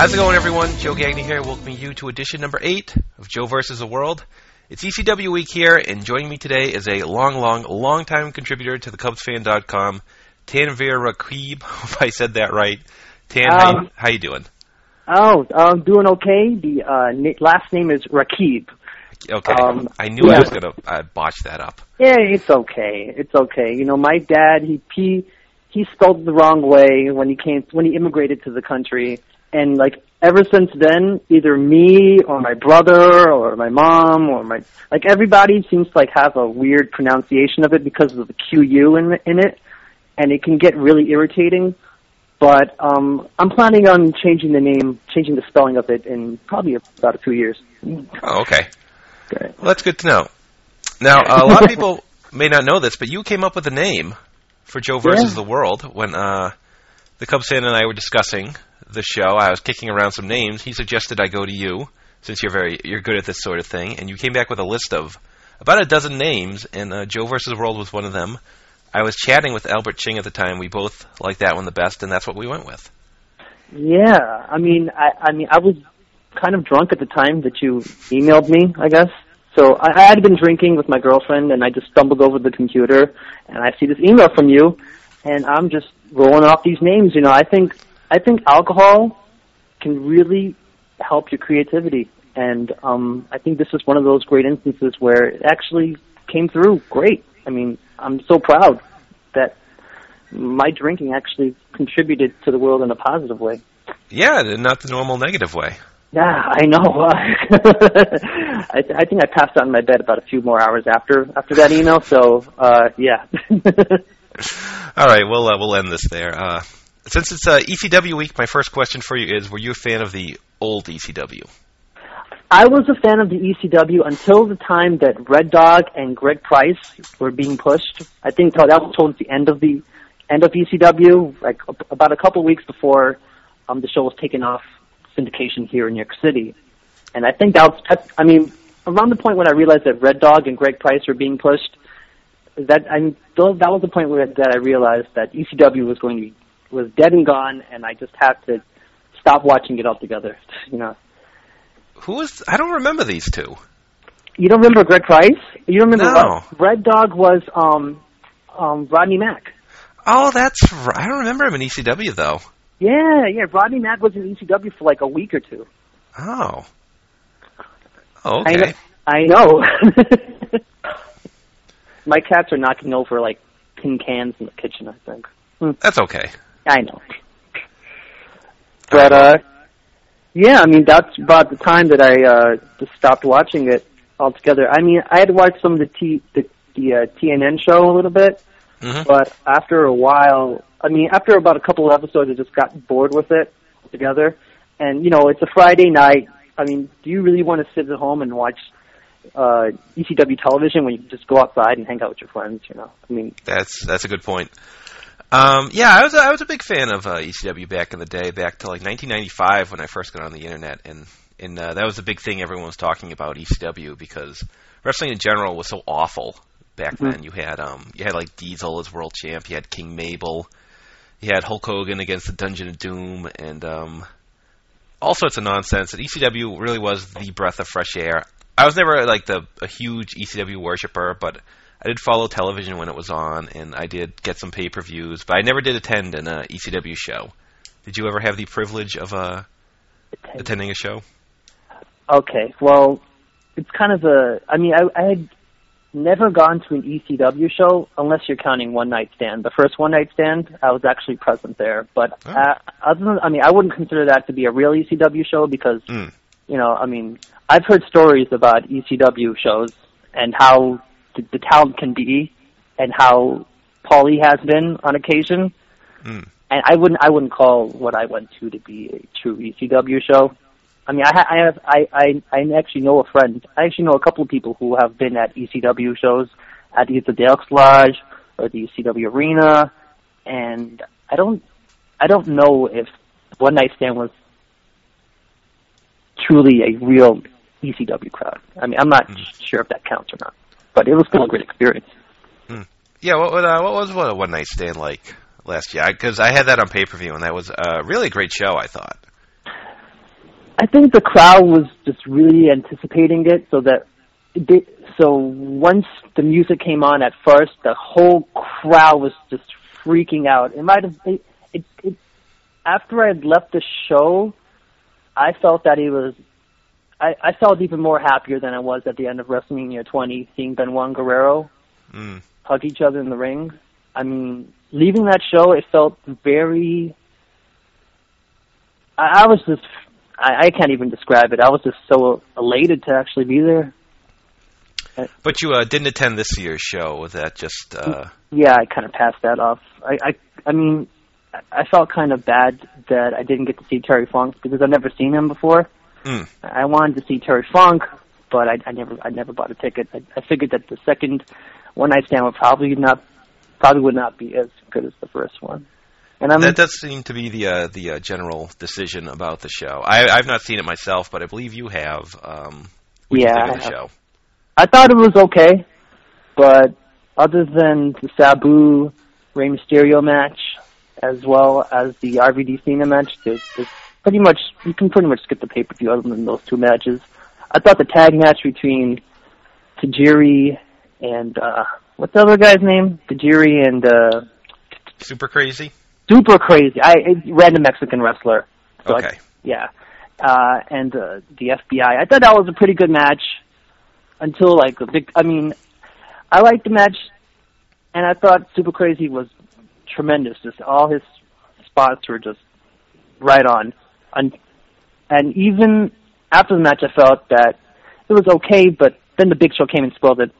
How's it going, everyone? Joe Gagnon here, welcoming you to edition number eight of Joe versus the World. It's ECW week here, and joining me today is a long, long, long time contributor to the CubsFan.com, Tanvir Rakib. Hope I said that right. Tan, um, how, you, how you doing? Oh, I'm doing okay. The uh, last name is Rakib. Okay, um, I knew yeah. I was gonna uh, botch that up. Yeah, it's okay. It's okay. You know, my dad he he he spelled the wrong way when he came when he immigrated to the country, and like ever since then, either me or my brother or my mom or my like everybody seems to like have a weird pronunciation of it because of the QU in in it, and it can get really irritating. But um, I'm planning on changing the name, changing the spelling of it in probably about a few years. Oh, okay. Well, that's good to know. Now, a lot of people may not know this, but you came up with a name for Joe versus yeah. the World when uh, the Cubs fan and I were discussing the show. I was kicking around some names. He suggested I go to you since you're very you're good at this sort of thing, and you came back with a list of about a dozen names, and uh, Joe versus World was one of them. I was chatting with Albert Ching at the time. We both liked that one the best, and that's what we went with. Yeah, I mean, I, I mean, I was kind of drunk at the time that you emailed me, I guess. So I, I had been drinking with my girlfriend, and I just stumbled over the computer, and I see this email from you, and I'm just rolling off these names. You know, I think I think alcohol can really help your creativity, and um, I think this is one of those great instances where it actually came through great. I mean, I'm so proud that my drinking actually contributed to the world in a positive way. Yeah, not the normal negative way. Yeah, I know. I, th- I think I passed out in my bed about a few more hours after after that email. So, uh, yeah. All right, we'll uh, we'll end this there. Uh, since it's uh, ECW week, my first question for you is: Were you a fan of the old ECW? I was a fan of the ECW until the time that Red Dog and Greg Price were being pushed. I think that was towards the end of the end of ECW, like about a couple weeks before um, the show was taken off syndication here in New York City. And I think that was, I mean, around the point when I realized that Red Dog and Greg Price were being pushed, that I mean, that was the point where that I realized that ECW was going to be was dead and gone, and I just had to stop watching it altogether. You know. Who was? I don't remember these two. You don't remember Greg Price? You don't remember? No. Red Dog was um, um, Rodney Mack. Oh, that's right. I don't remember him in ECW though. Yeah, yeah. Rodney Mack was in ECW for like a week or two. Oh. oh okay. I know. I know. My cats are knocking over like tin cans in the kitchen. I think. Hmm. That's okay. I know. But uh, yeah. I mean, that's about the time that I uh just stopped watching it altogether. I mean, I had watched some of the T the the uh, TNN show a little bit, mm-hmm. but after a while, I mean, after about a couple of episodes, I just got bored with it together. And you know, it's a Friday night. I mean, do you really want to sit at home and watch uh, ECW television when you can just go outside and hang out with your friends? You know, I mean, that's that's a good point. Um, yeah, I was a, I was a big fan of uh, ECW back in the day, back to like 1995 when I first got on the internet, and and uh, that was a big thing everyone was talking about ECW because wrestling in general was so awful back mm-hmm. then. You had um you had like Diesel as world champ, you had King Mabel, he had Hulk Hogan against the Dungeon of Doom and um, all sorts of nonsense. And ECW really was the breath of fresh air. I was never like the a huge ECW worshiper, but I did follow television when it was on, and I did get some pay per views. But I never did attend an uh, ECW show. Did you ever have the privilege of uh, attending a show? Okay, well, it's kind of a. I mean, I, I had never gone to an ECW show unless you're counting One Night Stand. The first One Night Stand, I was actually present there. But oh. uh, other than, I mean, I wouldn't consider that to be a real ECW show because, mm. you know, I mean, I've heard stories about ECW shows and how the, talent can be and how Paulie has been on occasion. Mm. And I wouldn't, I wouldn't call what I went to to be a true ECW show. I mean, I, I have I, I I actually know a friend. I actually know a couple of people who have been at ECW shows at either the Elks Lodge or the ECW Arena, and I don't I don't know if One Night Stand was truly a real ECW crowd. I mean, I'm not mm. sure if that counts or not, but it was still a great experience. Mm. Yeah, what what, uh, what was what a One Night Stand like last year? Because I, I had that on pay per view, and that was uh, really great show. I thought. I think the crowd was just really anticipating it, so that it did, so once the music came on at first, the whole crowd was just freaking out. It might have it, it, it after I had left the show, I felt that it was I, I felt even more happier than I was at the end of WrestleMania 20, seeing Benoit and Guerrero Mm. hug each other in the ring. I mean, leaving that show, it felt very. I, I was just. I, I can't even describe it. I was just so elated to actually be there. But you uh, didn't attend this year's show. Was that just? Uh, Yeah, I kind of passed that off. I, I, I mean, I- I felt kind of bad that I didn't get to see Terry Funk because I've never seen him before. Mm. I wanted to see Terry Funk, but I, I never, I never bought a ticket. I, I figured that the second one night stand would probably not, probably would not be as good as the first one. And I'm, That does seem to be the uh, the uh, general decision about the show. I, I've not seen it myself, but I believe you have. Um, you Yeah, think I of the have. show? I thought it was okay, but other than the Sabu Rey Mysterio match, as well as the RVD Cena match, there's, there's pretty much you can pretty much skip the pay per view other than those two matches. I thought the tag match between Tajiri and uh what's the other guy's name? Tajiri and uh Super crazy. super crazy. I random Mexican wrestler. So I- Okay. yeah, uh, and uh, the FBI. I thought that was a pretty good match until like the big. I mean, I liked the match, and I thought Super Crazy was tremendous. Just all his spots were just right on, and and even after the match, I felt that it was okay. But then the Big Show came and spoiled it,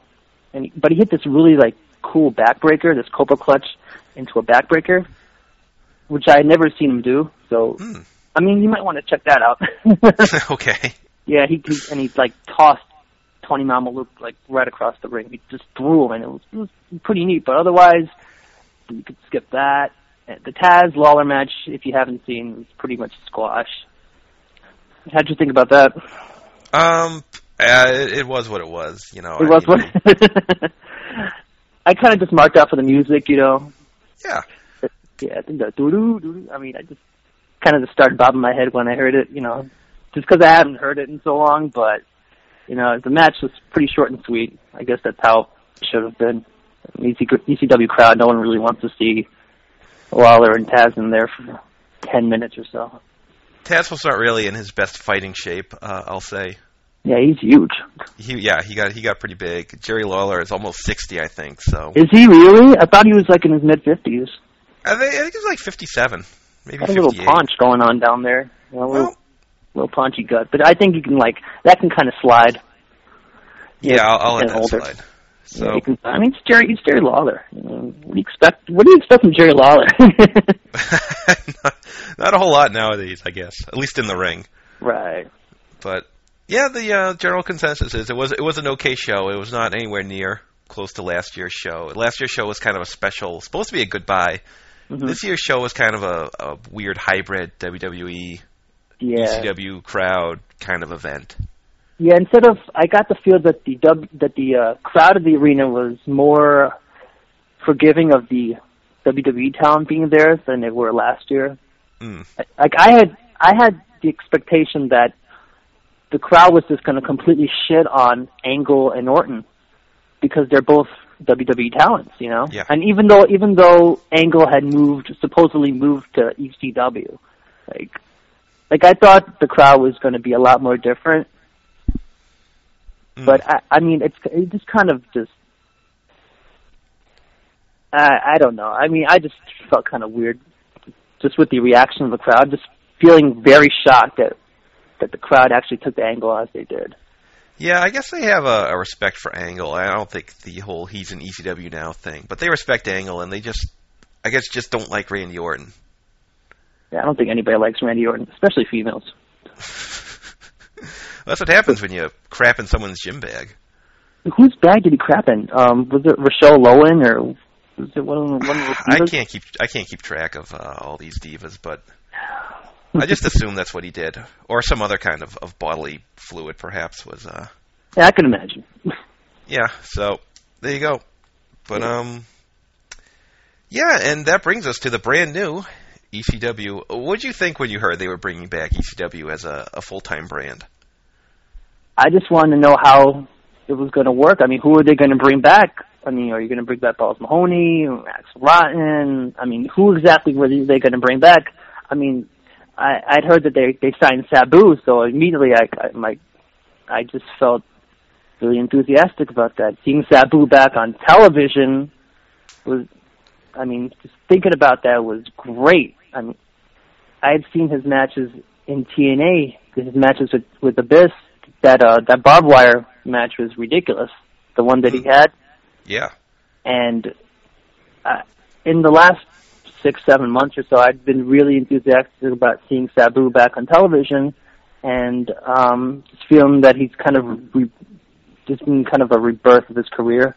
and but he hit this really like cool backbreaker, this Cobra clutch into a backbreaker, which I had never seen him do. So Hmm. I mean, you might want to check that out. okay. yeah, he, he and he like tossed Tony Mamaluke like right across the ring. He just threw him, and it was, it was pretty neat. But otherwise, you could skip that. The Taz Lawler match, if you haven't seen, was pretty much squash. How'd you think about that? Um, uh, it, it was what it was. You know. It I was mean, what I kind of just marked out for the music, you know. Yeah. Yeah, I think the doo doo doo. I mean, I just kind of just started bobbing my head when I heard it, you know, just because I haven't heard it in so long. But you know, the match was pretty short and sweet. I guess that's how it should have been. An ECW crowd, no one really wants to see Lawler and Taz in there for ten minutes or so. Taz was not really in his best fighting shape. Uh, I'll say. Yeah, he's huge. He yeah he got he got pretty big. Jerry Lawler is almost sixty, I think. So Is he really? I thought he was like in his mid fifties. I think, I think he's like fifty-seven, maybe a little paunch going on down there. You know, a little, Well, little paunchy gut, but I think you can like that can kind of slide. yeah, I'll, I'll let that older. slide. Yeah, So you can, I mean, it's Jerry. It's Jerry Lawler. You know, what do you expect? What do you expect from Jerry Lawler? not, not a whole lot nowadays, I guess. At least in the ring. right. But yeah, the uh, general consensus is it was it was an okay show. It was not anywhere near close to last year's show. Last year's show was kind of a special, supposed to be a goodbye. Mhm. This year's show was kind of a, a weird hybrid WWE Yeah. ECW crowd kind of event. Yeah. Instead of, I got the feel that the dub, that the uh, crowd of the arena was more forgiving of the WWE talent being there than they were last year. Mm. Like I had, I had the expectation that the crowd was just going to completely shit on Angle and Orton because they're both WWE talents, you know. Yeah. And even though even though Angle had moved supposedly moved to ECW, like like I thought the crowd was going to be a lot more different. Mm. But I, I mean, it's it just kind of just. I I don't know. I mean, I just felt kind of weird, just with the reaction of the crowd, just feeling very shocked that that the crowd actually took the angle as they did. Yeah, I guess they have a, a respect for Angle. I don't think the whole he's an ECW now thing, but they respect Angle and they just, I guess, just don't like Randy Orton. Yeah, I don't think anybody likes Randy Orton, especially females. That's what happens when you crap in someone's gym bag. Whose bag did he crap in? Um, was it Rochelle Loewen or was it one of the, one of the I can't keep I can't keep track of uh, all these divas, but I just assume that's what he did, or some other kind of, of bodily fluid, perhaps was. uh Yeah, I can imagine. Yeah, so there you go. But um, yeah, and that brings us to the brand new ECW. What did you think when you heard they were bringing back ECW as a, a full time brand? I just wanted to know how it was going to work. I mean, who are they going to bring back? I mean, are you going to bring back Balls Mahoney, Axl Rotten? I mean, who exactly were they going to bring back? I mean, I, I'd heard that they they signed Sabu, so immediately I, I my I just felt really enthusiastic about that. Seeing Sabu back on television was, I mean, just thinking about that was great. I mean, I had seen his matches in TNA, his matches with with Abyss. That uh, that barbed wire match was ridiculous. The one that he had. Yeah. And uh, in the last six, seven months or so, I've been really enthusiastic about seeing Sabu back on television, and um, just feeling that he's kind of re- just been kind of a rebirth of his career.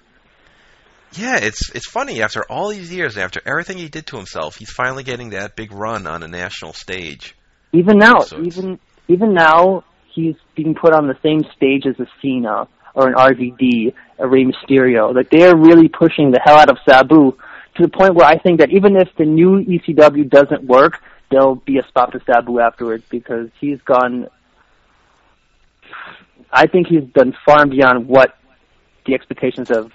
Yeah, it's it's funny. After all these years, after everything he did to himself, he's finally getting that big run on a national stage. Even now, so even even now, he's being put on the same stage as a Cena or an RVD, a Rey Mysterio. Like they're really pushing the hell out of Sabu to the point where I think that even if the new ECW doesn't work, there'll be a spot for Sabu afterwards because he's gone. I think he's done far and beyond what the expectations of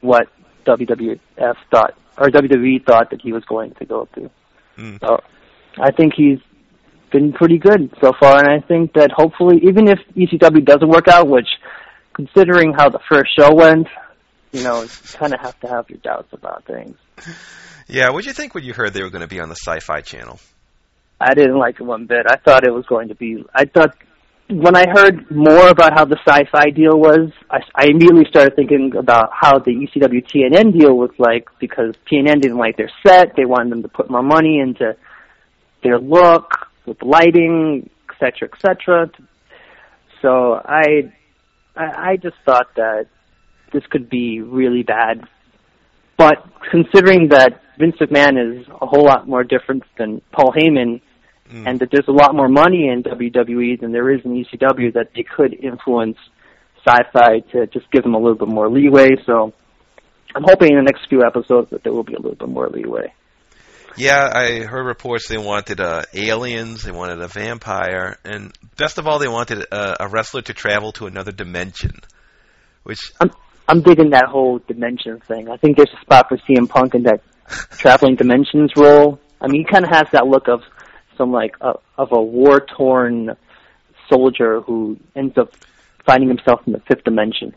what WWF thought or WWE thought that he was going to go up to. Mm. So I think he's been pretty good so far, and I think that hopefully, even if ECW doesn't work out, which considering how the first show went, you know, you kind of have to have your doubts about things. Yeah, what did you think when you heard they were going to be on the Sci-Fi Channel? I didn't like it one bit. I thought it was going to be. I thought when I heard more about how the Sci-Fi deal was, I, I immediately started thinking about how the ECW TNN deal was like because TNN didn't like their set. They wanted them to put more money into their look with lighting, etc., etc. So I, I, I just thought that this could be really bad. But considering that Vince McMahon is a whole lot more different than Paul Heyman, mm. and that there's a lot more money in WWE than there is in ECW, that they could influence sci-fi to just give them a little bit more leeway. So I'm hoping in the next few episodes that there will be a little bit more leeway. Yeah, I heard reports they wanted uh, aliens, they wanted a vampire, and best of all, they wanted a, a wrestler to travel to another dimension. Which I'm I'm digging that whole dimension thing. I think there's a spot for CM Punk in that traveling dimensions role. I mean, he kind of has that look of some like a, of a war torn soldier who ends up finding himself in the fifth dimension.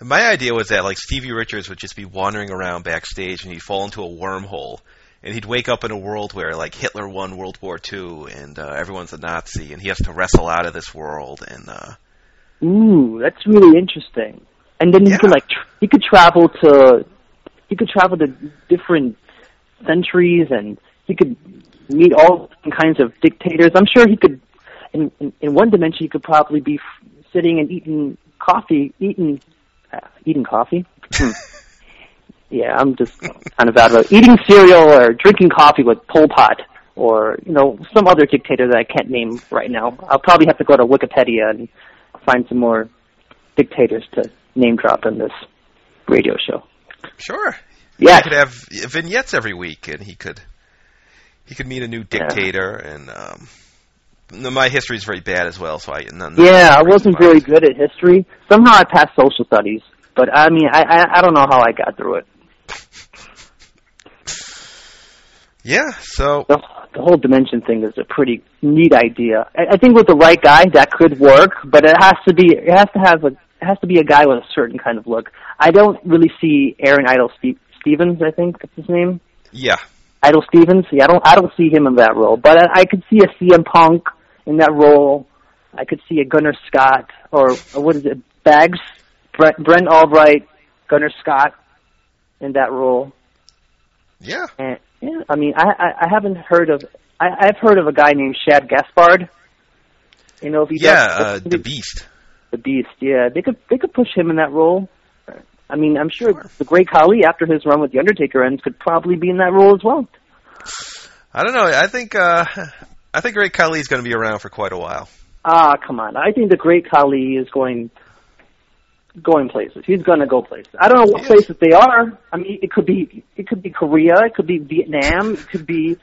My idea was that like Stevie Richards would just be wandering around backstage and he'd fall into a wormhole and he'd wake up in a world where like Hitler won World War II and uh, everyone's a Nazi and he has to wrestle out of this world and uh Ooh, that's really interesting and then yeah. he could like tr- he could travel to he could travel to different centuries and he could meet all kinds of dictators. I'm sure he could in in, in one dimension he could probably be f- sitting and eating coffee, eating eating coffee. Hmm. yeah, I'm just kind of bad about eating cereal or drinking coffee with Pol Pot or you know some other dictator that I can't name right now. I'll probably have to go to Wikipedia and find some more dictators to name drop in this radio show. Sure. Yeah. He could have vignettes every week, and he could he could meet a new dictator, yeah. and um, my history is very bad as well. So I none, yeah, I wasn't very good at history. Somehow I passed social studies, but I mean, I I, I don't know how I got through it. Yeah, so the, the whole dimension thing is a pretty neat idea. I, I think with the right guy, that could work, but it has to be it has to have a it has to be a guy with a certain kind of look. I don't really see Aaron Idol Ste- Stevens. I think that's his name. Yeah, Idol Stevens. Yeah, I don't I don't see him in that role, but I, I could see a CM Punk in that role. I could see a Gunner Scott or, or what is it, Bags, Brent, Brent Albright, Gunner Scott in that role. Yeah. And yeah, I mean, I I, I haven't heard of I, I've heard of a guy named Shad Gaspard. You know, if he yeah, does, uh, the Beast the Beast. Yeah, they could they could push him in that role. I mean, I'm sure, sure. the Great Khali, after his run with the Undertaker ends, could probably be in that role as well. I don't know. I think uh, I think Great Khali is going to be around for quite a while. Ah, come on. I think the Great Khali is going going places. He's going to go places. I don't know what places they are. I mean, it could be it could be Korea, it could be Vietnam, it could be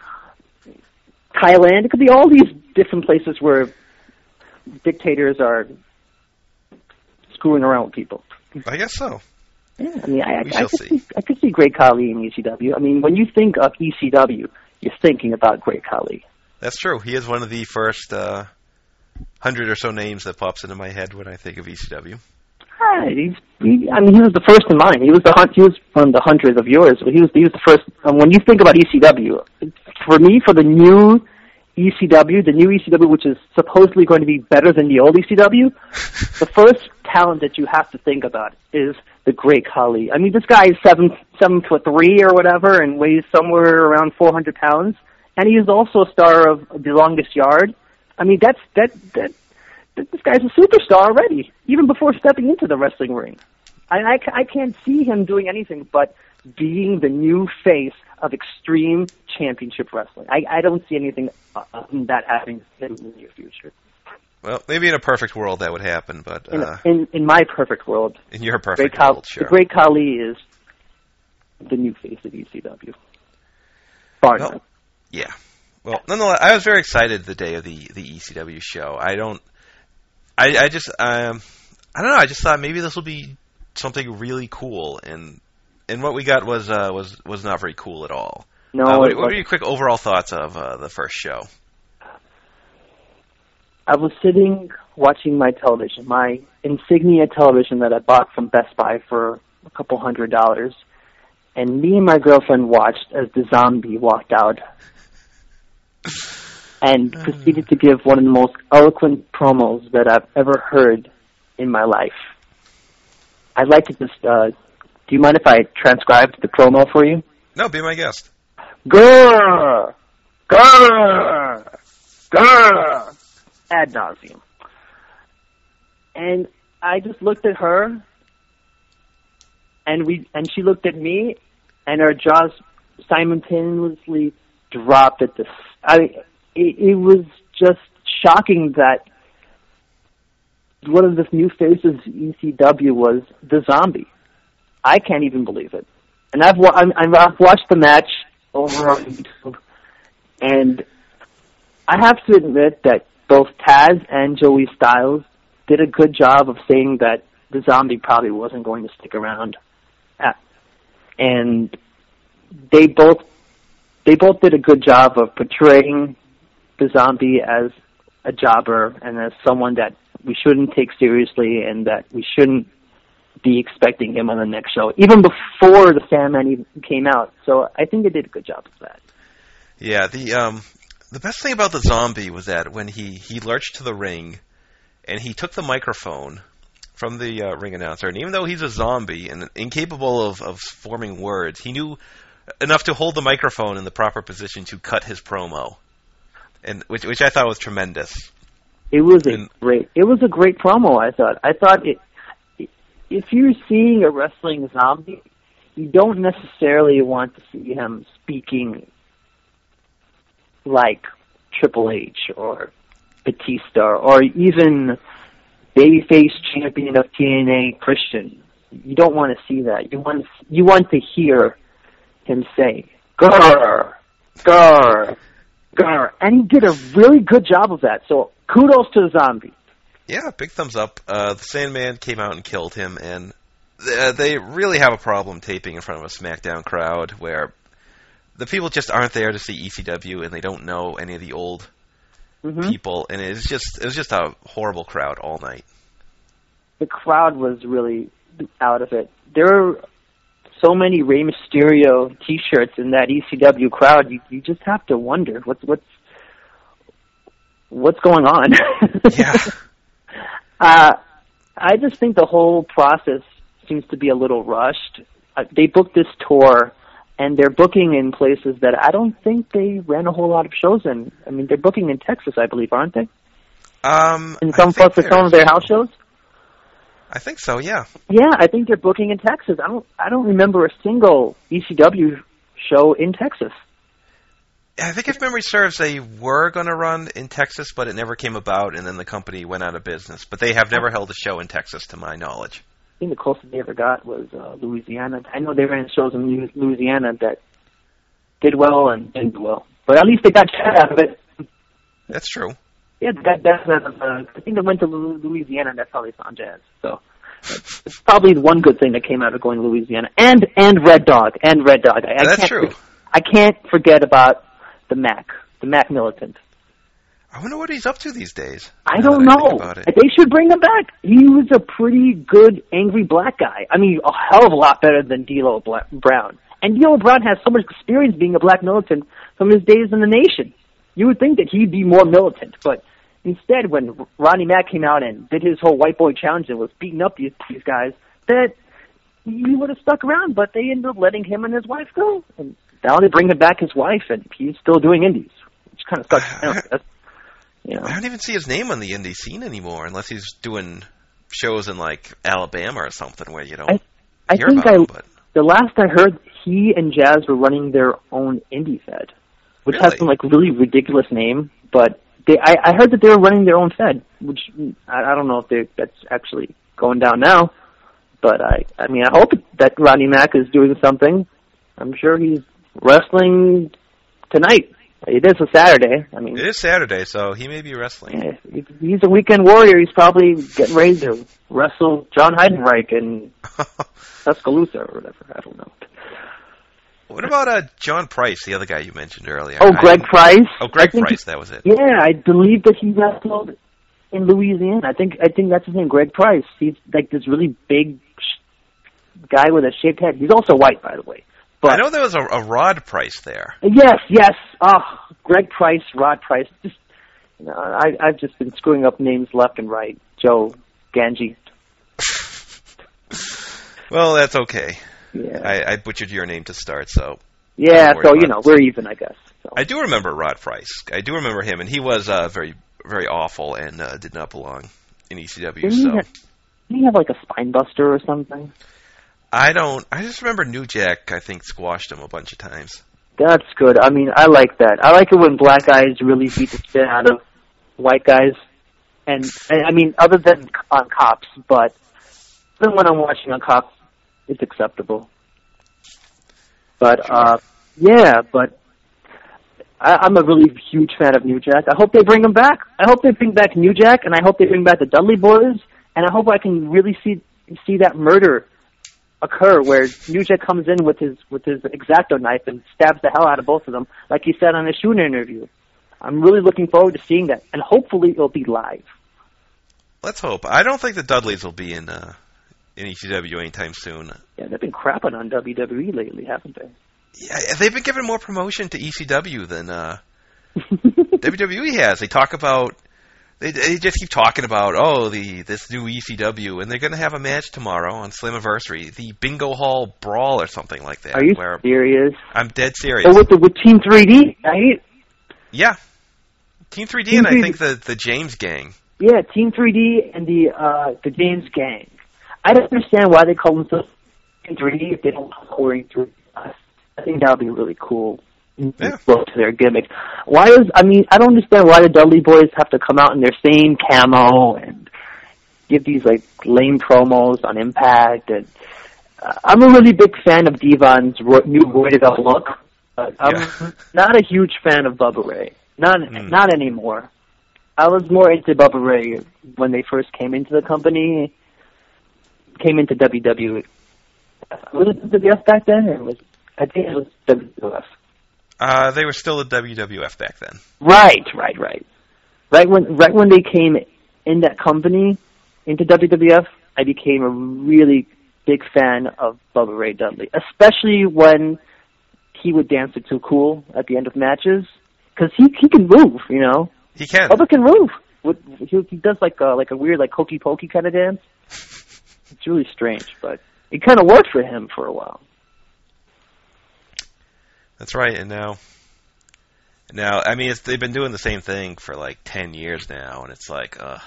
Thailand, it could be all these different places where dictators are screwing around with people. I guess so. Yeah, I mean, I, I, I could see. see I could see Great Khali in ECW. I mean, when you think of ECW, you're thinking about Great Khali. That's true. He is one of the first uh, hundred or so names that pops into my head when I think of ECW. Right. He's, he, I mean, he was the first in mine. He was the he was from the hundreds of yours. He was he was the first. Um, when you think about ECW, for me, for the new ECW, the new ECW, which is supposedly going to be better than the old ECW, the first talent that you have to think about is the Great Khali. I mean, this guy is seven seven foot three or whatever, and weighs somewhere around four hundred pounds, and he is also a star of The Longest Yard. I mean, that's that that that this guy's a superstar already, even before stepping into the wrestling ring. I, I, I can't see him doing anything but being the new face of extreme championship wrestling. I, I don't see anything uh, that happening in the near future. Well, maybe in a perfect world that would happen, but In, uh, in, in my perfect world, in your Great perfect Khali, world, sure. the Great Khali is the new face of ECW. Bar Well. Yeah. Well, nonetheless, I was very excited the day of the the ECW show. I don't. I I just um I don't know. I just thought maybe this will be something really cool, and and what we got was uh was was not very cool at all. No, uh, what, what are your quick overall thoughts of uh, the first show? I was sitting watching my television, my insignia television that I bought from Best Buy for a couple hundred dollars, and me and my girlfriend watched as the zombie walked out and proceeded to give one of the most eloquent promos that I've ever heard in my life. I'd like to just, uh, do you mind if I transcribed the promo for you? No, be my guest. Grr! Grr! Grr! Ad nauseum. And I just looked at her, and we and she looked at me, and our jaws simultaneously dropped at this. I it, it was just shocking that one of the new faces ECW was the zombie. I can't even believe it. And I've wa- I'm, I've watched the match over on YouTube, and I have to admit that both Taz and Joey Styles did a good job of saying that the zombie probably wasn't going to stick around, Uh, and they both they both did a good job of portraying the zombie as a jobber and as someone that we shouldn't take seriously and that we shouldn't be expecting him on the next show, even before the Sandman even came out. So I think they did a good job of that. Yeah, the um the best thing about the zombie was that when he he lurched to the ring and he took the microphone from the uh, ring announcer, and even though he's a zombie and incapable of of forming words, he knew enough to hold the microphone in the proper position to cut his promo, and which which I thought was tremendous. It was a And- great. It was a great promo. I thought. I thought it. If you're seeing a wrestling zombie, you don't necessarily want to see him speaking like Triple H or Batista or even babyface champion of TNA Christian. You don't want to see that. You want you want to hear him say "grr, grr, grr," and he did a really good job of that. So kudos to the zombie. Yeah, big thumbs up. Uh, the Sandman came out and killed him, and uh, they really have a problem taping in front of a SmackDown crowd where the people just aren't there to see ECW and they don't know any of the old hmm people, and it's just it was just a horrible crowd all night. The crowd was really out of it. There were so many Rey Mysterio T-shirts in that ECW crowd. You you just have to wonder what's what's what's going on. Yeah. Uh, I just think the whole process seems to be a little rushed. Uh, they booked this tour, and they're booking in places that I don't think they ran a whole lot of shows in. I mean, they're booking in Texas, I believe, aren't they? Um, In some for some of their house shows. I think so. Yeah. Yeah, I think they're booking in Texas. I don't. I don't remember a single ECW show in Texas. I think if memory serves, they were going to run in Texas, but it never came about, and then the company went out of business. But they have never held a show in Texas, to my knowledge. I think the closest they ever got was uh, Louisiana. I know they ran shows in Louisiana that did well and didn't do well, but at least they got Chad out of it. That's true. Yeah, that that's uh, I think they went to Louisiana. and That's how they found jazz. So it's probably one good thing that came out of going to Louisiana, and and Red Dog and Red Dog. I, I That's can't, true. I can't forget about the Mac, the Mac Militant. I wonder what he's up to these days. I don't that know. They should bring him back. He was a pretty good angry black guy. I mean, a hell of a lot better than D'Lo Brown. And D'Lo Brown has so much experience being a black militant from his days in the nation. You would think that he'd be more militant, but instead, when Rodney Mack came out and did his whole white boy challenge and was beating up these, these guys, that he would have stuck around. But they ended up letting him and his wife go, and now they bring him back his wife, and he's still doing indies, which kind of sucks. down. You know. I don't even see his name on the indie scene anymore, unless he's doing shows in like Alabama or something where you don't I- I hear think about I him. But the last I heard, he and Jazz were running their own indie fed, which has some like really ridiculous name. But they, I, I heard that they were running their own fed, which I, I don't know if they that's actually going down now. But I, I mean, I hope that Rodney Mack is doing something. I'm sure he's wrestling tonight. It is a Saturday. I mean, it is Saturday, so he may be wrestling. yeah, he's a weekend warrior. He's probably getting ready to wrestle Jon Heidenreich in Tuscaloosa or whatever. I don't know. what about uh, John Price, the other guy you mentioned earlier? Oh, I- Greg Price. Oh, Greg I Price. That was it. yeah, I believe that he wrestled in Louisiana. I think I think that's his name, Greg Price. He's like this really big sh- guy with a shaved head. He's also white, by the way. But I know there was a, a Rod Price there. yes, yes. Oh, Greg Price, Rod Price. Just you know, I I've just been screwing up names left and right. Joe Ganji. Well, that's okay. Yeah. I, I butchered your name to start, so yeah. So you know we're even, I guess. So. I do remember Rod Price. I do remember him, and he was uh, very, very awful and uh, did not belong in ECW. Didn't he, So have, didn't he have like a spine buster or something? I don't. I just remember New Jack. I think squashed him a bunch of times. That's good. I mean, I like that. I like it when black guys really beat the shit out of white guys. And, and I mean, other than on cops, but even when I'm watching on cops, it's acceptable. But uh, yeah, but I, I'm a really huge fan of New Jack. I hope they bring him back. I hope they bring back New Jack, and I hope they bring back the Dudley Boys, and I hope I can really see see that murder occur where New Jack comes in with his with his exacto knife and stabs the hell out of both of them, like he said on the Schooner interview. I'm really looking forward to seeing that, and hopefully it'll be live. Let's hope. I don't think the Dudleys will be in uh, in ECW anytime soon. Yeah, they've been crapping on WWE lately, haven't they? Yeah, they've been giving more promotion to ECW than uh, WWE has. They talk about they, they just keep talking about oh the this new ECW and they're going to have a match tomorrow on Slammiversary, the Bingo Hall Brawl or something like that. Are you where serious? I'm dead serious. Oh, with the with Team 3D, right? yeah, Team 3D Team and I 3D. think the the James Gang. Yeah, Team 3D and the uh the James Gang. I don't understand why they call themselves Team 3D if they don't call wearing 3D. I think that would be really cool. Yeah. Look to their gimmick. Why is I mean I don't understand why the Dudley Boys have to come out in their same camo and give these like lame promos on Impact and uh, I'm a really big fan of D-Von's ro- new roided up look. But I'm Yeah. not a huge fan of Bubba Ray. Not Hmm. not anymore. I was more into Bubba Ray when they first came into the company. Came into WWE. Was it WWF back then, or was I think it was WWF? Uh, they were still the WWF back then. Right, right, right. Right when right when they came in that company into WWF, I became a really big fan of Bubba Ray Dudley, especially when he would dance it too cool at the end of matches because he he can move, you know. He can. Bubba can move. He, he does like a, like a weird like hokey pokey kind of dance. It's really strange, but it kind of worked for him for a while. That's right. And now, now I mean, it's, they've been doing the same thing for like ten years now, and it's like, uh,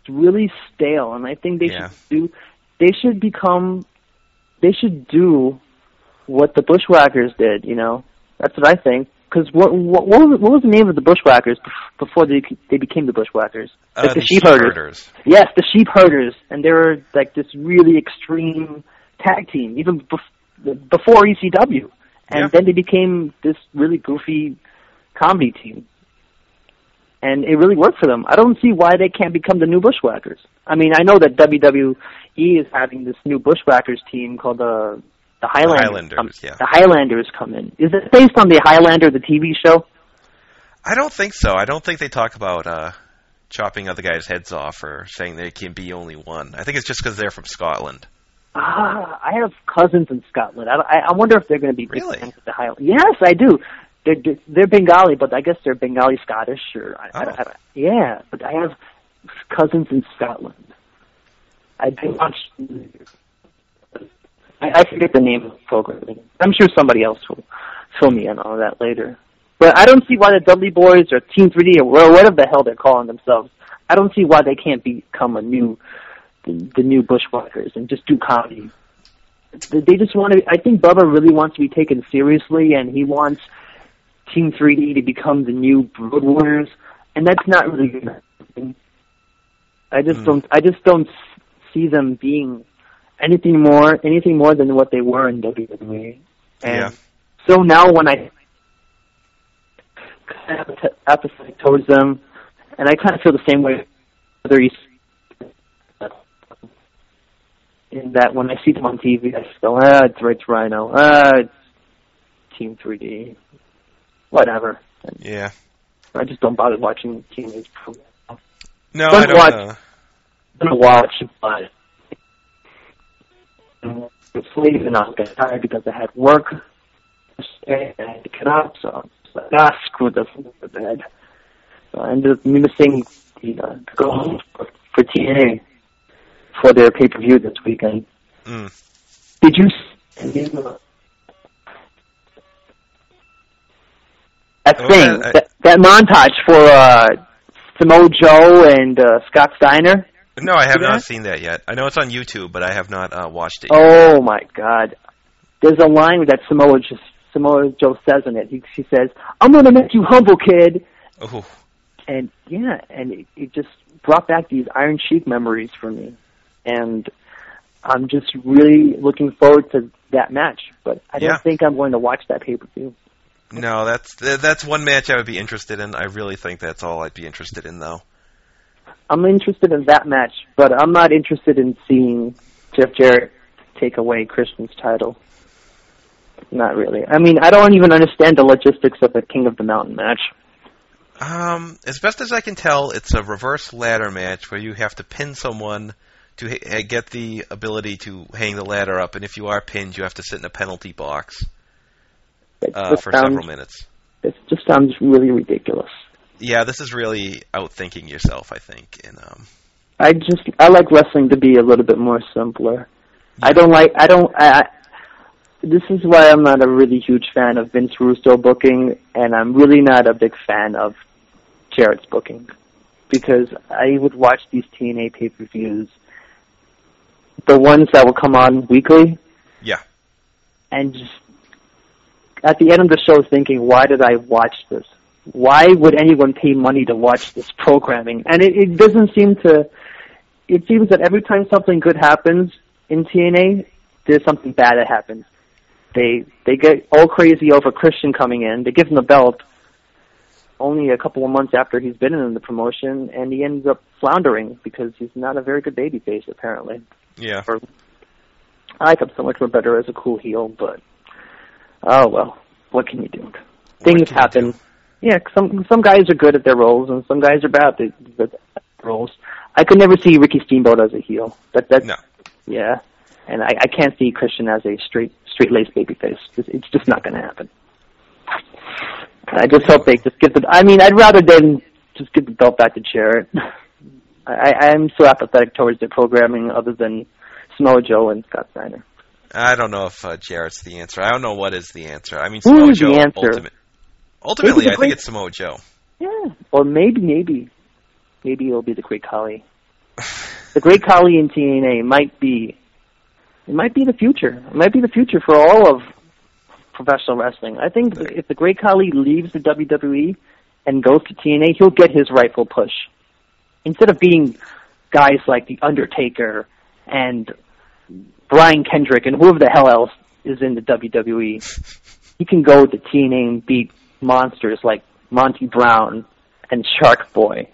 It's really stale, and I think they Yeah. should do. They should become. They should do what the Bushwhackers did. You know, that's what I think. because what, what what was what was the name of the Bushwhackers before they they became the Bushwhackers? Like Uh, the, the sheep sheep herders. herders. Yes, the sheep herders, and they were like this really extreme tag team, even bef- before ECW, and Yeah. then they became this really goofy comedy team, and it really worked for them. I don't see why they can't become the new Bushwhackers. I mean, I know that WWE is having this new Bushwhackers team called the the Highlanders. Highlanders, Um, yeah. The Highlanders come in. Is it based on the Highlander, the TV show? I don't think so. I don't think they talk about uh, chopping other guys' heads off or saying there can be only one. I think it's just because they're from Scotland. Ah, I have cousins in Scotland. I, I, wonder if they're going to be big Really? fans of the Highland. Yes, I do. They're they're Bengali, but I guess they're Bengali Scottish or I, I, Oh. I, yeah. But I have cousins in Scotland. I do watch. I, I forget the name of the program. I'm sure somebody else will fill me in on that later. But I don't see why the Dudley Boys or Team 3D or whatever the hell they're calling themselves. I don't see why they can't become a new the, the new Bushwhackers and just do comedy. They just want to. I think Bubba really wants to be taken seriously, and he wants Team 3D to become the new Road Warriors, and that's not really happen. I just Hmm. don't. I just don't see them being anything more, anything more than what they were in WWE. And Yeah. so now when I kind of apathetic towards them, and I kind of feel the same way. Whether he's in that when I see them on TV, I just go, ah, it's Rich Rhino, ah, it's Team 3D, whatever. And Yeah. I just don't bother watching TNA programs. No, Don't I don't. watch- I'm gonna watch, but I'm sleeping. I was tired because I had work and I had to get up, so I was like, ah, screw this, I'm going to bed. So I ended up missing the uh, to go home for, for TNA for their pay per view this weekend. mm. Did you see that Oh, thing, I- I- that, that montage for uh, Samoa Joe and uh, Scott Steiner? No, I have not seen that yet. I know it's on YouTube, but I have not uh, watched it. yet. Oh my God! There's a line that Samoa just Samoa Joe says in it. He, she says, "I'm gonna make you humble, kid." Oh, And yeah, and it, it just brought back these Iron Sheik memories for me, and I'm just really looking forward to that match. But I don't Yeah. think I'm going to watch that pay per view. no, that's th- that's one match I would be interested in. I really think that's all I'd be interested in, though. I'm interested in that match, but I'm not interested in seeing Jeff Jarrett take away Christian's title. Not really. I mean, I don't even understand the logistics of a King of the Mountain match. Um, as best as I can tell, it's a reverse ladder match where you have to pin someone to get the ability to hang the ladder up, and if you are pinned, you have to sit in a penalty box uh, for sounds, several minutes. It just sounds really ridiculous. Yeah, this is really outthinking yourself, I think. And um, I just I like wrestling to be a little bit more simpler. I don't like I don't I, I this is why I'm not a really huge fan of Vince Russo booking and I'm really not a big fan of Jarrett's booking because I would watch these TNA pay-per-views the ones that will come on weekly yeah, and just at the end of the show thinking, why did I watch this? Why would anyone pay money to watch this programming? And it, it doesn't seem to. It seems that every time something good happens in TNA, there's something bad that happens. They they get all crazy over Christian coming in. They give him the belt only a couple of months after he's been in the promotion, and he ends up floundering because he's not a very good babyface apparently. Yeah. Or I like him so much more better as a cool heel, but oh well, what can you do? Things happen. do? Yeah, some some guys are good at their roles, and some guys are bad at their, roles. I could never see Ricky Steamboat as a heel. That that No. yeah, and I, I can't see Christian as a straight straight laced babyface. It's, it's just not going to happen. I just hope they just get the. I mean, I'd rather than just get the belt back to Jarrett. I, I'm so apathetic towards their programming, other than Samoa Joe and Scott Steiner. I don't know if uh, Jarrett's the answer. I don't know what is the answer. I mean, Who Samoa is the Joe. answer? Ultimate, ultimately, I think great- it's Samoa Joe. Yeah, or maybe, maybe, maybe it'll be the Great Khali. The Great Khali in TNA might be, it might be the future. It might be the future for all of professional wrestling. I think if the Great Khali leaves the WWE and goes to TNA, he'll get his rightful push. Instead of being guys like The Undertaker and Brian Kendrick and whoever the hell else is in the WWE, he can go to TNA and beat monsters like Monty Brown and Shark Boy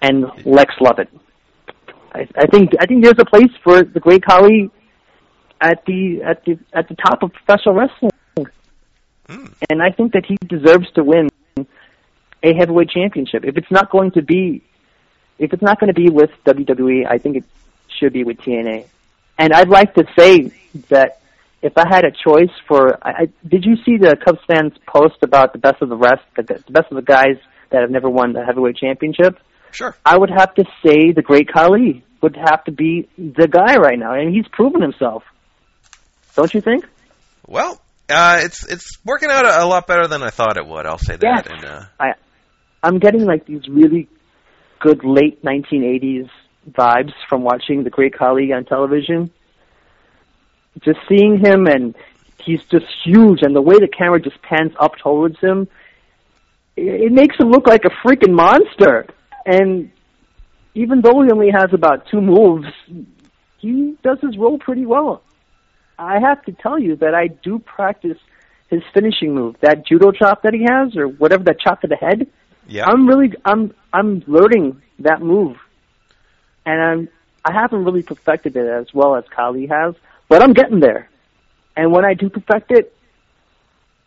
and Lex Lovett. I, I think I think there's a place for the Great Khali at the at the at the top of professional wrestling, Mm. and I think that he deserves to win a heavyweight championship. If it's not going to be, if it's not going to be with WWE, I think it should be with TNA. And I'd like to say that if I had a choice for, I, I, did you see the Cubs fans post about the best of the rest, the, the best of the guys that have never won the heavyweight championship? Sure. I would have to say the Great Khali would have to be the guy right now, and he's proven himself. Don't you think? Well, uh, it's it's working out a, a lot better than I thought it would. I'll say that. Yes. And uh, I, I'm getting like these really good late 1980s vibes from watching the Great Khali on television. Just seeing him, and he's just huge, and the way the camera just pans up towards him, it makes him look like a freaking monster. And even though he only has about two moves, he does his role pretty well. I have to tell you that I do practice his finishing move, that judo chop that he has, or whatever that chop to the head. Yeah, I'm really I'm I'm learning that move, and I'm I haven't really perfected it as well as Khali has, but I'm getting there. And when I do perfect it,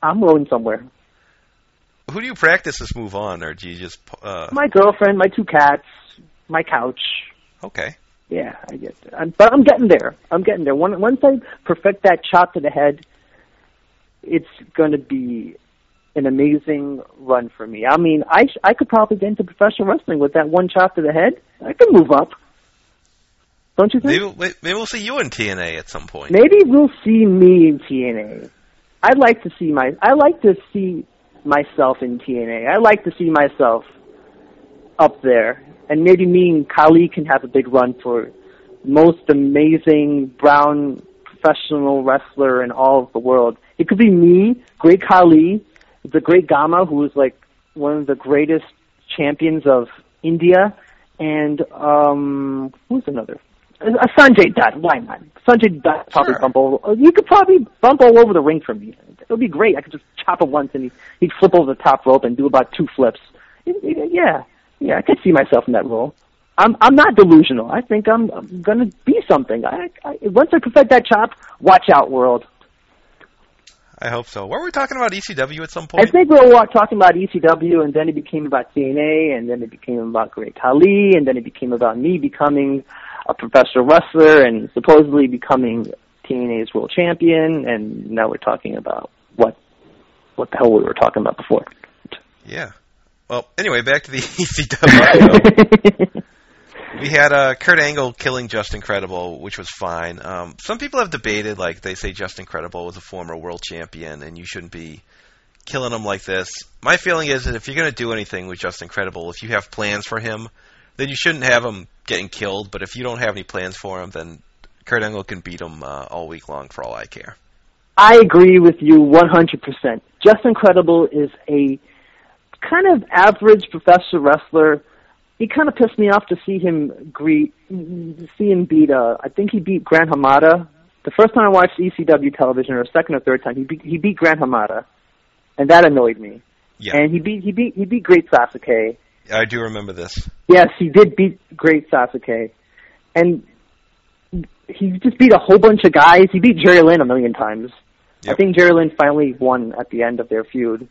I'm going somewhere. who do you practice this move on, or do you just? Uh, My girlfriend, my two cats, my couch. okay. Yeah, I get it. I'm, but I'm getting there. I'm getting there. Once once I perfect that chop to the head, it's going to be an amazing run for me. I mean, I sh- I could probably get into professional wrestling with that one chop to the head. I could move up. Don't you think? Maybe maybe we'll see you in TNA at some point. Maybe we'll see me in TNA. I'd like to see my. I like to see myself in TNA. I like to see myself up there, and maybe me and Khali can have a big run for most amazing brown professional wrestler in all of the world. It could be me, Great Khali, the Great Gama, who is like one of the greatest champions of India, and um, who's another? Uh, Sonjay Dutt. Why not? Sonjay Dutt probably Sure. bump over. You could probably bump all over the ring for me. It would be great. I could just chop him once, and he'd, he'd flip over the top rope and do about two flips. Yeah, yeah, I could see myself in that role. I'm I'm not delusional. I think I'm, I'm gonna be something. I, I once I perfect that chop, watch out, world. I hope so. Were we talking about ECW at some point? I think we were talking about ECW, and then it became about TNA, and then it became about Great Khali, and then it became about me becoming a professional wrestler and supposedly becoming TNA's world champion, and now we're talking about what what the hell we were talking about before. Yeah. Well, anyway, back to the ECW. we had uh, Kurt Angle killing Justin Credible, which was fine. Um, some people have debated, like they say Justin Credible was a former world champion, and you shouldn't be killing him like this. My feeling is that if you're going to do anything with Justin Credible, if you have plans for him, then you shouldn't have him getting killed. But if you don't have any plans for him, then Kurt Angle can beat him uh, all week long for all I care. I agree with you 100%. Justin Credible is a kind of average professional wrestler. It kind of pissed me off to see him greet, see him beat. Uh, I think he beat Gran Hamada. The first time I watched ECW television, or second or third time, he beat he beat Gran Hamada, and that annoyed me. Yeah, And he beat he beat he beat Great Sasuke. I do remember this. Yes, he did beat Great Sasuke, and he just beat a whole bunch of guys. He beat Jerry Lynn a million times. I think Jerry Lynn finally won at the end of their feud.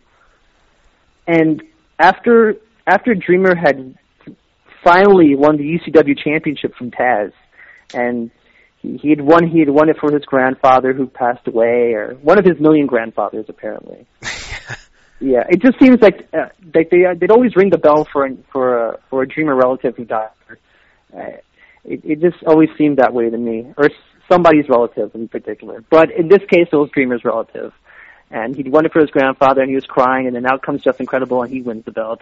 And after after Dreamer had finally won the ECW championship from Taz, and he, he had won he had won it for his grandfather who passed away, or one of his million grandfathers apparently. Yeah, it just seems like uh, like they uh, they'd always ring the bell for an, for a for a dreamer relative who died. Uh, it it just always seemed that way to me, or somebody's relative in particular. But in this case, it was Dreamer's relative, and he'd won it for his grandfather, and he was crying, and then out comes Justin Credible, and he wins the belt,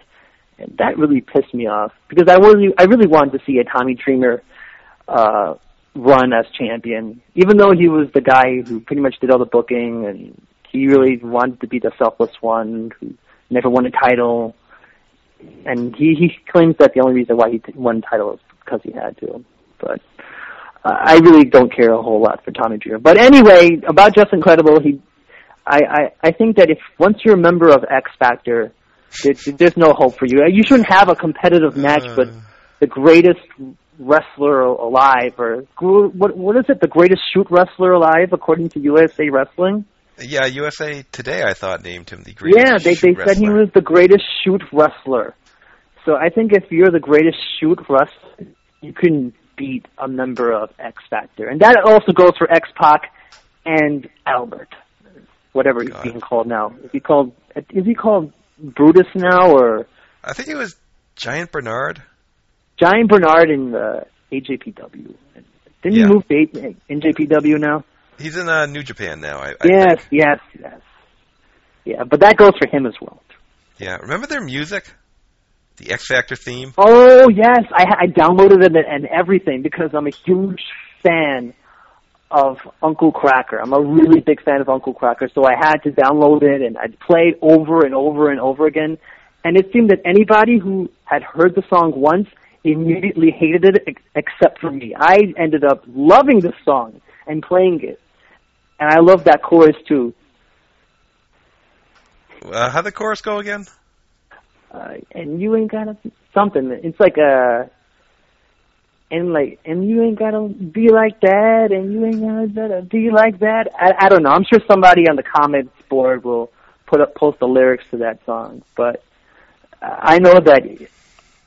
and that really pissed me off because I really I really wanted to see a Tommy Dreamer uh, run as champion, even though he was the guy who pretty much did all the booking and he really wanted to be the selfless one who never won a title, and he he claims that the only reason why he won a title is because he had to. But uh, I really don't care a whole lot for Tommy Dreamer. But anyway, about Justin Credible, he, I I I think that if once you're a member of X Factor, there's no hope for you. You shouldn't have a competitive match Uh. with the greatest wrestler alive, or what what is it? The greatest shoot wrestler alive, according to USA Wrestling. Yeah, USA Today, I thought named him the greatest. Yeah, they they said he was the greatest shoot wrestler. So I think if you're the greatest shoot wrestler, you can beat a member of X Factor, and that also goes for X Pac and Albert, whatever he's being called now. Is he called? Is he called Brutus now, or I think it was Giant Bernard. Giant Bernard in the AJPW? Didn't Yeah. he move to A- NJPW now? He's in uh, New Japan now. I, I yes, think. yes, yes. Yeah, but that goes for him as well. Yeah. Remember their music? The X Factor theme. Oh yes, I, I downloaded it and everything because I'm a huge fan of Uncle Kracker. I'm a really big fan of Uncle Kracker, so I had to download it and I'd play it over and over and over again. And it seemed that anybody who had heard the song once immediately hated it, ex- except for me. I ended up loving the song and playing it, and I love that chorus too. Uh, how'd the chorus go again? uh, and you ain't gotta something. It's like a and like and you ain't gotta be like that, and you ain't gotta be like that. I, I don't know. I'm sure somebody on the comments board will put up post the lyrics to that song, but I know that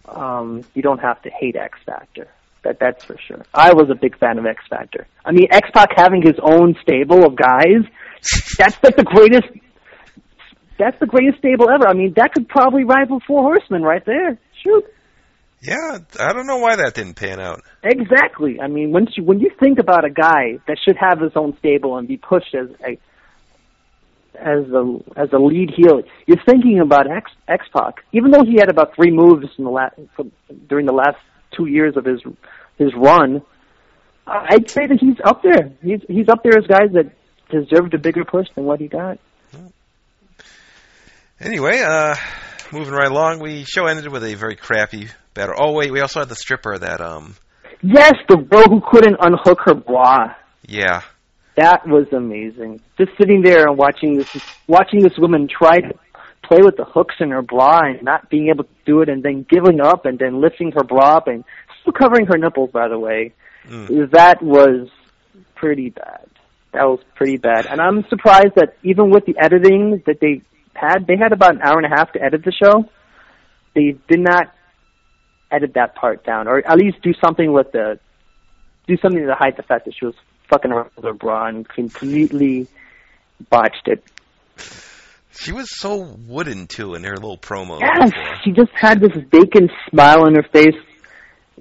um, you don't have to hate X Factor. That that's for sure. I was a big fan of X Factor. I mean, X Pac having his own stable of guys. That's like the greatest that's the greatest stable ever. I mean, that could probably rival Four Horsemen right there. Shoot, Yeah, I don't know why that didn't pan out. exactly. I mean, when you when you think about a guy that should have his own stable and be pushed as a as a as a lead heel, you're thinking about X X Pac. Even though he had about three moves in the last during the last two years of his his run, I'd say that he's up there. He's he's up there as guys that deserved a bigger push than what he got. Anyway, uh, moving right along, we show ended with a very crappy battle. Oh wait, we also had the stripper that um, Yes, the girl who couldn't unhook her bra. yeah, That was amazing. Just sitting there and watching this, watching this woman try to play with the hooks in her bra and not being able to do it, and then giving up, and then lifting her bra up, and still covering her nipples. By the way, Mm. that was pretty bad. That was pretty bad, and I'm surprised that even with the editing that they had, they had about an hour and a half to edit the show. They did not edit that part down, or at least do something with the do something to hide the fact that she was fucking around with her bra and completely botched it. she was so wooden too in her little promo. Yes, before. she just had this vacant smile on her face,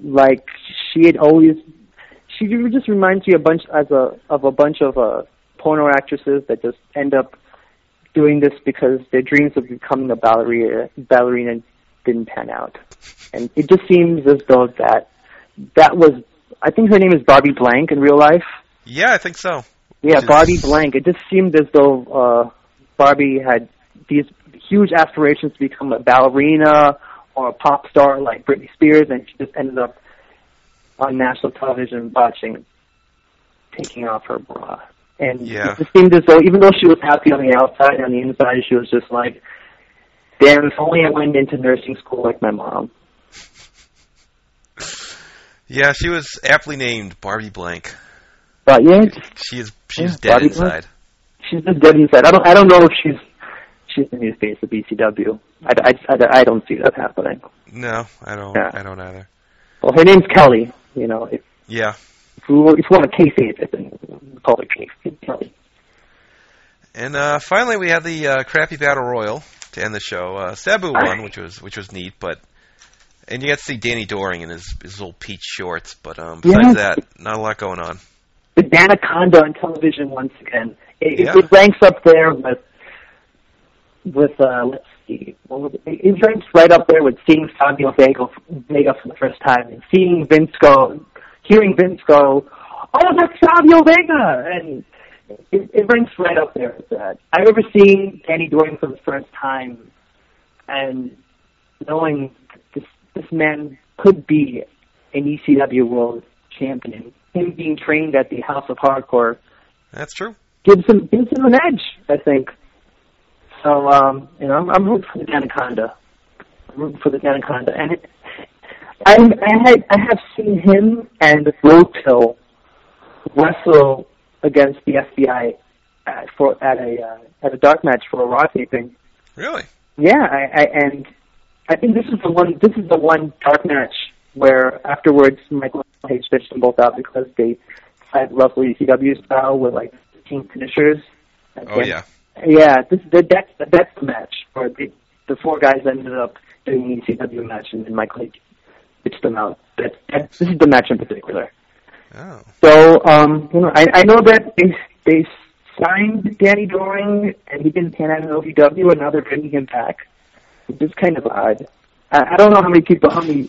like she had always. She just reminds you a bunch as a of a bunch of uh, porno actresses that just end up doing this because their dreams of becoming a ballerina ballerina didn't pan out, and it just seems as though that that was. I think her name is Barbie Blank in real life. Yeah, I think so. Yeah, Which is- Barbie Blank. It just seemed as though uh, Barbie had these huge aspirations to become a ballerina or a pop star like Britney Spears, and she just ended up on national television watching taking off her bra. And Yeah. it just seemed as though, even though she was happy on the outside, on the inside, she was just like, "Damn, if only I went into nursing school like my mom." Yeah, she was aptly named Barbie Blank. But yeah, just- She is she's Yeah, dead Barbie Blank. inside. she's just dead inside. I don't. I don't know if she's she's the new face of ECW. I, I, I, I don't see that happening. No, I don't. Yeah. I don't either. Well, her name's Kelly. You know, if, Yeah, if we if you want to it, then we'll call her Kelly. and uh, finally we had the uh, crappy battle royal to end the show. Uh, Sabu won, which was which was neat, but and you got to see Danny Doring in his his little peach shorts. But um, besides that, not a lot going on. The Danaconda on television once again. It, Yeah. it, it ranks up there with with uh, let's see, what was it? it ranks right up there with seeing Fabio Vega, Vega for the first time and seeing Vince go, hearing Vince go, "Oh, that's Fabio Vega," and it, it ranks right up there with that. I remember seeing Danny Doring for the first time, and knowing this this man could be an ECW World Champion. Him being trained at the House of Hardcore That's true. gives him gives him an edge, I think. So um, you know, I'm, I'm rooting for the Anaconda. I'm rooting for the Anaconda, and it, I I had I have seen him and Roadkill wrestle against the FBI at, for at a uh, at a dark match for a Raw taping. Really? Yeah, I, I and I think this is the one. This is the one dark match where afterwards Michael Hayes pitched them both out because they had roughly ECW style with like team finishers. Oh yeah. yeah. This that, that's that's the match where the the four guys ended up doing an ECW match and then Michael Hayes pitched them out. That, that this is the match in particular. Oh. So, um, you know, I, I know that they they signed Danny Doring and he didn't pan out in OVW, and now they're bringing him back. Which is kind of odd. I, I don't know how many people how many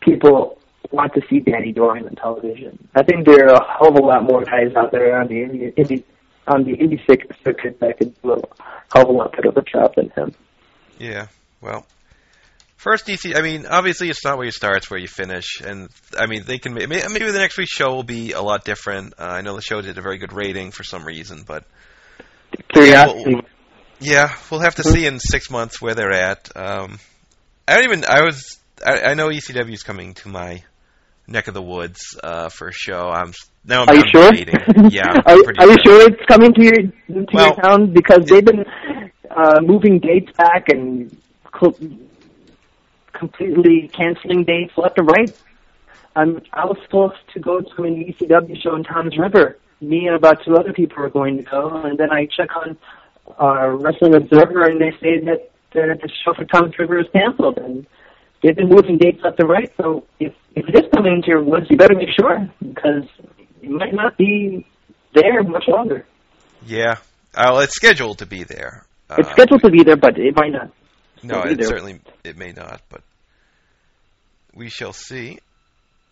people want to see Danny Doring on television. I think there are a hell of a lot more guys out there on the indie, indie on the indie circuit that could do a hell of a lot better of a job than him. Yeah. Well, first DC. I mean, obviously, it's not where you start; it's where you finish. And I mean, they can. ma- Maybe the next week's show will be a lot different. Uh, I know the show did a very good rating for some reason, but Curiosity. yeah, we'll have to see in six months where they're at. Um, I don't even. I was. I, I know ECW is coming to my neck of the woods uh, for a show. I'm now. I'm, Are you sure? Yeah. Are, are you sure it's coming to your to Well- your town because they've been uh, moving dates back and cl- completely canceling dates left and right? Um, I was supposed to go to an ECW show in Toms River. Me and about two other people were going to go, and then I check on uh, Wrestling Observer, and they say that the, the show for Toms River is canceled, and they've been moving dates left and right. So if if it is coming into your woods, you better make sure because it might not be there much longer. Yeah. Uh, well, it's scheduled to be there. Uh, It's scheduled to be there, but it might not. No, it there. certainly it may not, but we shall see.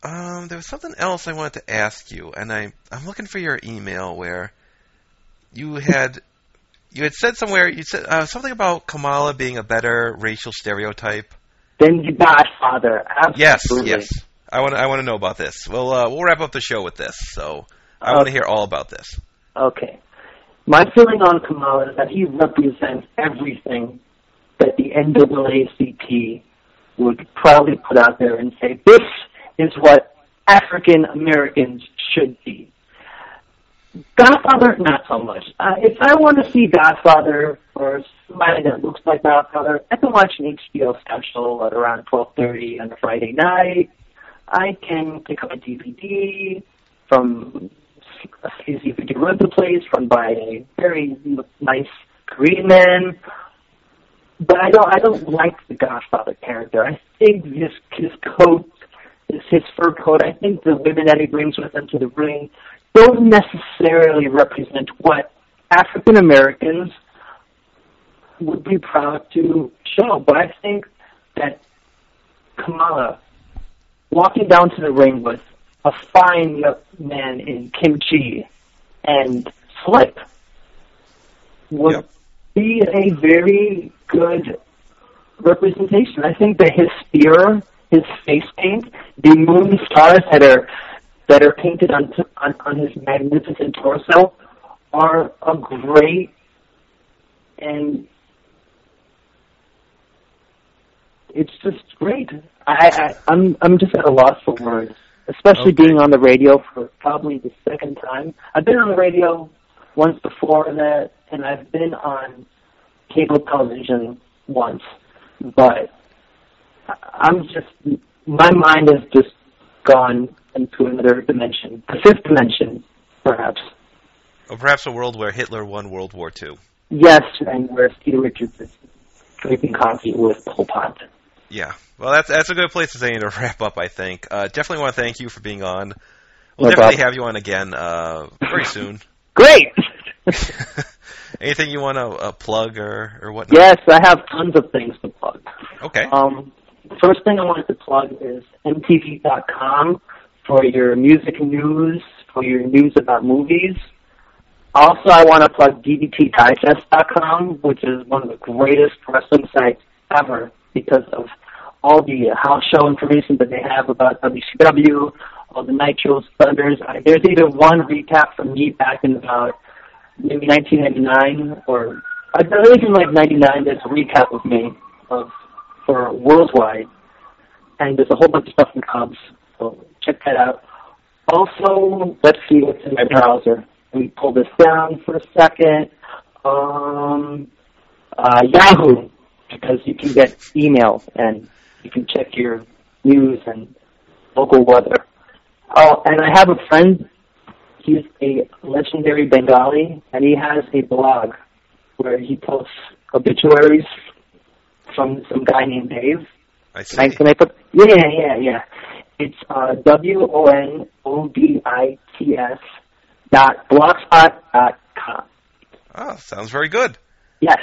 Um, there was something else I wanted to ask you, and I I'm looking for your email where you had you had said somewhere you said uh, something about Kamala being a better racial stereotype. Then the Godfather. Yes, Absolutely. yes. I want I want to know about this. Well, uh, we'll wrap up the show with this. So I want to hear all about this. Okay. My feeling on Kamala is that he represents everything that the NAACP would proudly put out there and say, this is what African Americans should be. Godfather, not so much. Uh, if I want to see Godfather or somebody that looks like Godfather, I can watch an HBO special at around 12.30 on a Friday night. I can pick up a DVD from a easy video rental place run by a very nice Korean man. But I don't I don't like the Godfather character. I think his his coat his his fur coat, I think the women that he brings with him to the ring don't necessarily represent what African Americans would be proud to show. But I think that Kamala walking down to the ring with a fine young man in kimchi and slip would Yep. Be a very good representation. I think that his spear, his face paint, the moon stars that are that are painted on on, on his magnificent torso are a great and it's just great. I, I I'm I'm just at a loss for words, especially Okay. being on the radio for probably the second time. I've been on the radio once before that, and I've been on cable television once, but I'm just my mind has just gone into another dimension, the fifth dimension, perhaps. Or perhaps a world where Hitler won World War II. Yes, and where Steve Richards is drinking coffee with Pol Pot. Yeah. Well, that's that's a good place to say to wrap up. I think. Uh, definitely want to thank you for being on. We'll No definitely problem. have you on again uh, very soon. Great. Anything you want to uh, plug or or whatnot? yes, I have tons of things to plug. Okay. Um, the first thing I wanted to plug is MTV.com for your music news, for your news about movies. Also, I want to plug DDTDigest.com, which is one of the greatest wrestling sites ever because of all the house show information that they have about WCW, all the Nitros, Thunders. I, there's even one recap from me back in about maybe 1999 or I believe in like 99. There's a recap of me of for worldwide, and there's a whole bunch of stuff in Cubs. So check that out. Also, let's see what's in my browser. Let me pull this down for a second. Um, uh, Yahoo, because you can get email and you can check your news and local weather. Oh, and I have a friend. He's a legendary Bengali, and he has a blog where he posts obituaries from some guy named Dave. I see. Can I, can I put? Yeah, yeah, yeah. It's uh, W O N O D I T S dot blogspot dot com. Oh, sounds very good. Yes.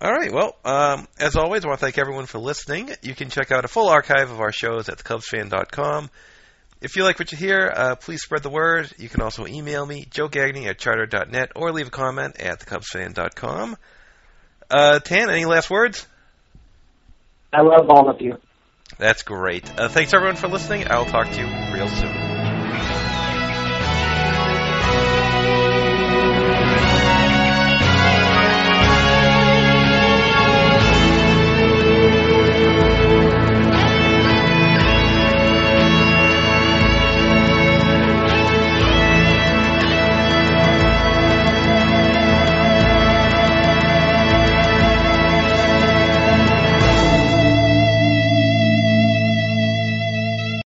All right. Well, um, as always, I want to thank everyone for listening. You can check out a full archive of our shows at thecubsfan.com. If you like what you hear, uh, please spread the word. You can also email me, Joe Gagnon at charter.net, or leave a comment at thecubsfan.com. Uh, Tan, any last words? I love all of you. That's great. Uh, thanks everyone for listening. I'll talk to you real soon.